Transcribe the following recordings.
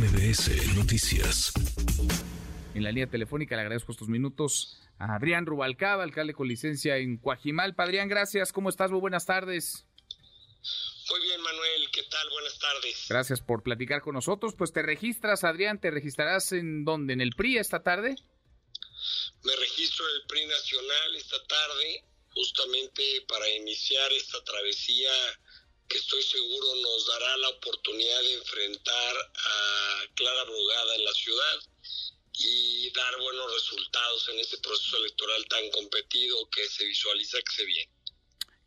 MBS Noticias. En la línea telefónica le agradezco estos minutos a Adrián Rubalcaba, alcalde con licencia en Coajimal. Adrián, gracias. ¿Cómo estás? Muy buenas tardes. Muy bien, Manuel. ¿Qué tal? Buenas tardes. Gracias por platicar con nosotros. Pues te registras, Adrián. ¿Te registrarás en dónde? ¿En el PRI esta tarde? Me registro en el PRI Nacional esta tarde, justamente para iniciar esta travesía que estoy seguro nos dará la oportunidad de enfrentar a Clara Brugada en la ciudad y dar buenos resultados en este proceso electoral tan competido que se visualiza que se viene.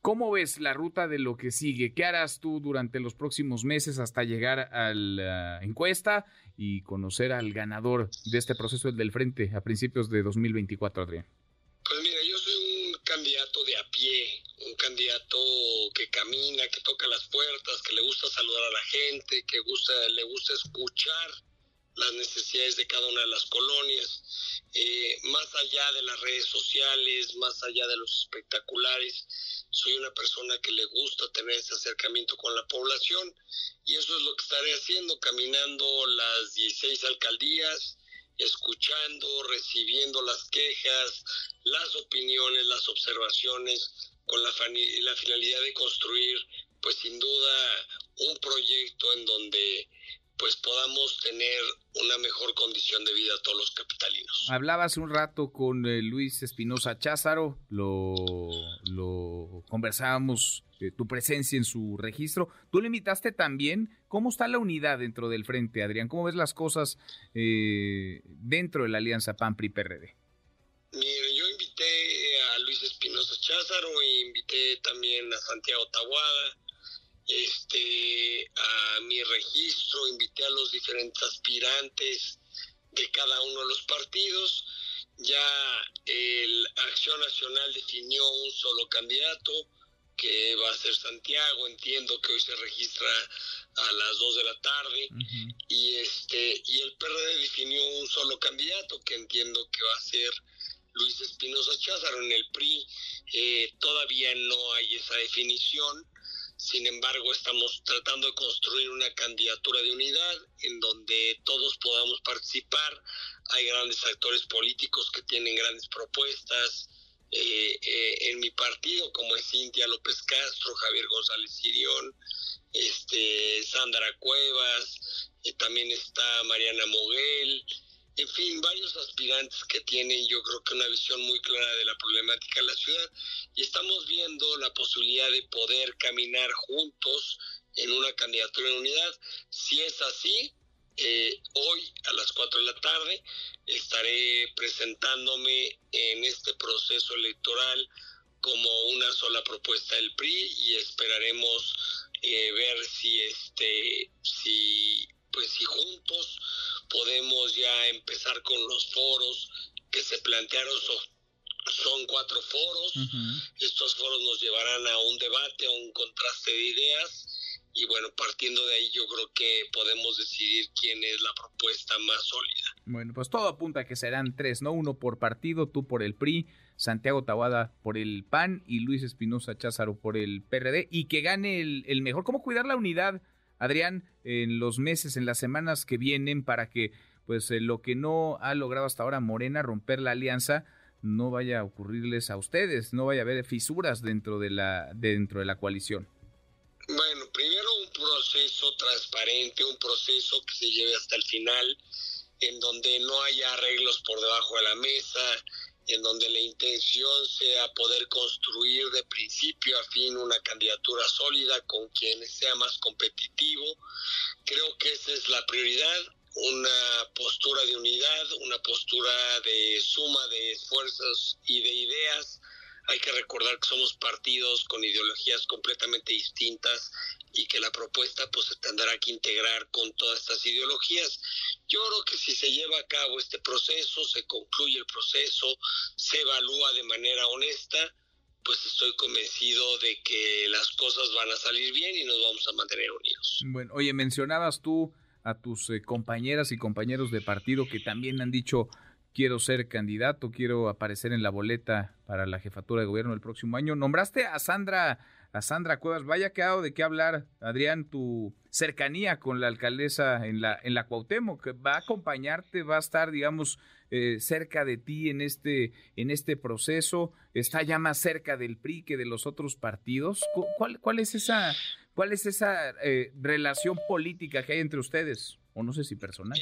¿Cómo ves la ruta de lo que sigue? ¿Qué harás tú durante los próximos meses hasta llegar a la encuesta y conocer al ganador de este proceso del frente a principios de 2024, Adrián? Candidato de a pie, un candidato que camina, que toca las puertas, que le gusta saludar a la gente, que le gusta escuchar las necesidades de cada una de las colonias, eh, más allá de las redes sociales, más allá de los espectaculares, soy una persona que le gusta tener ese acercamiento con la población y eso es lo que estaré haciendo, caminando las 16 alcaldías, escuchando, recibiendo las quejas, las opiniones, las observaciones, con la, la finalidad de construir, pues sin duda, un proyecto en donde pues podamos tener una mejor condición de vida a todos los capitalinos. Hablaba hace un rato con eh, Luis Espinosa Cházaro, lo, lo conversábamos, eh, tu presencia en su registro. Tú le invitaste también, ¿cómo está la unidad dentro del frente, Adrián? ¿Cómo ves las cosas eh, dentro de la alianza PAN-PRI-PRD? A Luis Espinosa Cházaro e invité también a Santiago Tabuada, este, a mi registro, invité a los diferentes aspirantes de cada uno de los partidos. Ya el Acción Nacional definió un solo candidato, que va a ser Santiago, entiendo que hoy se registra a las 2 de la tarde, y este y el PRD definió un solo candidato, que entiendo que va a ser Luis Espinosa Cházaro. En el PRI eh, todavía no hay esa definición, sin embargo, estamos tratando de construir una candidatura de unidad en donde todos podamos participar. Hay grandes actores políticos que tienen grandes propuestas. Eh, eh, en mi partido, como es Cintia López Castro, Javier González Sirión, este, Sandra Cuevas, eh, también está Mariana Moguel, en fin, varios aspirantes que tienen yo creo que una visión muy clara de la problemática de la ciudad y estamos viendo la posibilidad de poder caminar juntos en una candidatura en unidad. Si es así, eh, hoy a las 4 de la tarde estaré presentándome en este proceso electoral como una sola propuesta del PRI y esperaremos eh, ver si este si pues si juntos podemos ya empezar con los foros que se plantearon. Son, cuatro foros. Estos foros nos llevarán a un debate, a un contraste de ideas. Y bueno, partiendo de ahí yo creo que podemos decidir quién es la propuesta más sólida. Bueno, pues todo apunta a que serán tres, ¿no? Uno por partido, tú por el PRI, Santiago Tawada por el PAN y Luis Espinosa Cházaro por el PRD y que gane el, el mejor. ¿Cómo cuidar la unidad Adrián, en los meses, en las semanas que vienen para que pues eh, lo que no ha logrado hasta ahora Morena, romper la alianza, no vaya a ocurrirles a ustedes, no vaya a haber fisuras dentro de la, dentro de la coalición? Bueno, primero un proceso transparente, un proceso que se lleve hasta el final, en donde no haya arreglos por debajo de la mesa, en donde la intención sea poder construir de principio a fin una candidatura sólida con quien sea más competitivo. Creo que esa es la prioridad, una postura de unidad, una postura de suma de esfuerzos y de ideas. Hay que recordar que somos partidos con ideologías completamente distintas y que la propuesta pues tendrá que integrar con todas estas ideologías. Yo creo que si se lleva a cabo este proceso, se concluye el proceso, se evalúa de manera honesta, pues estoy convencido de que las cosas van a salir bien y nos vamos a mantener unidos. Bueno, oye, mencionabas tú a tus eh, compañeras y compañeros de partido que también han dicho quiero ser candidato, quiero aparecer en la boleta para la jefatura de gobierno el próximo año. Nombraste a Sandra a Sandra Cuevas. Vaya que ha de qué hablar, Adrián, tu cercanía con la alcaldesa en la, en la Cuauhtémoc, que va a acompañarte, va a estar, digamos, eh, cerca de ti en este, en este proceso, está ya más cerca del PRI que de los otros partidos. ¿Cuál, cuál es esa, cuál es esa eh, relación política que hay entre ustedes? O no sé si personal.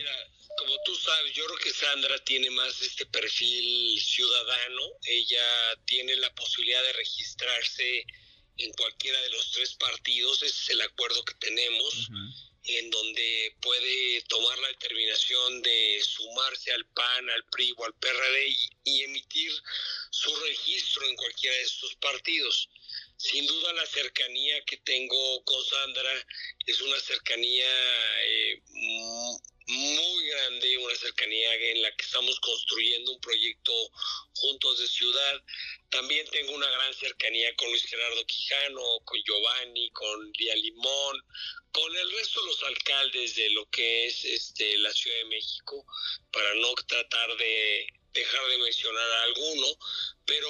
Tú sabes, yo creo que Sandra tiene más este perfil ciudadano. Ella tiene la posibilidad de registrarse en cualquiera de los tres partidos. Ese es el acuerdo que tenemos en donde puede tomar la determinación de sumarse al PAN, al PRI o al PRD y, emitir su registro en cualquiera de estos partidos. Sin duda la cercanía que tengo con Sandra es una cercanía en la que estamos construyendo un proyecto juntos de ciudad. También tengo una gran cercanía con Luis Gerardo Quijano, con Giovanni, con Lía Limón, con el resto de los alcaldes de lo que es este, la Ciudad de México, para no tratar de dejar de mencionar a alguno, pero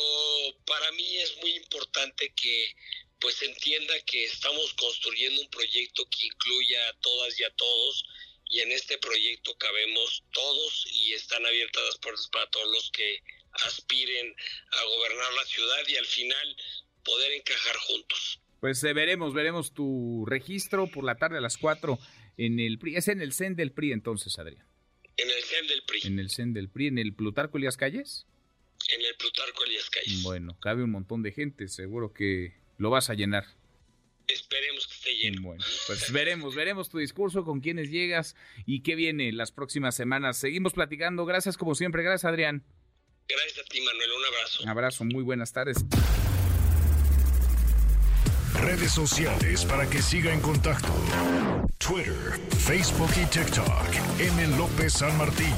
para mí es muy importante que pues entienda que estamos construyendo un proyecto que incluya a todas y a todos y en este proyecto cabemos todos y están abiertas las puertas para todos los que aspiren a gobernar la ciudad y al final poder encajar juntos. Pues eh, veremos, veremos tu registro por la tarde a las 4 en el PRI. Es en el CEN del PRI entonces, Adrián. En el CEN del PRI. En el CEN del PRI, en el Plutarco Elías Calles. En el Plutarco Elías Calles. Bueno, cabe un montón de gente, seguro que lo vas a llenar. Esperemos lleno. Bueno, pues veremos, veremos tu discurso, con quiénes llegas y qué viene las próximas semanas. Seguimos platicando. Gracias como siempre. Gracias, Adrián. Gracias a ti, Manuel. Un abrazo. Un abrazo. Muy buenas tardes. Redes sociales para que siga en contacto: Twitter, Facebook y TikTok. M. López San Martín.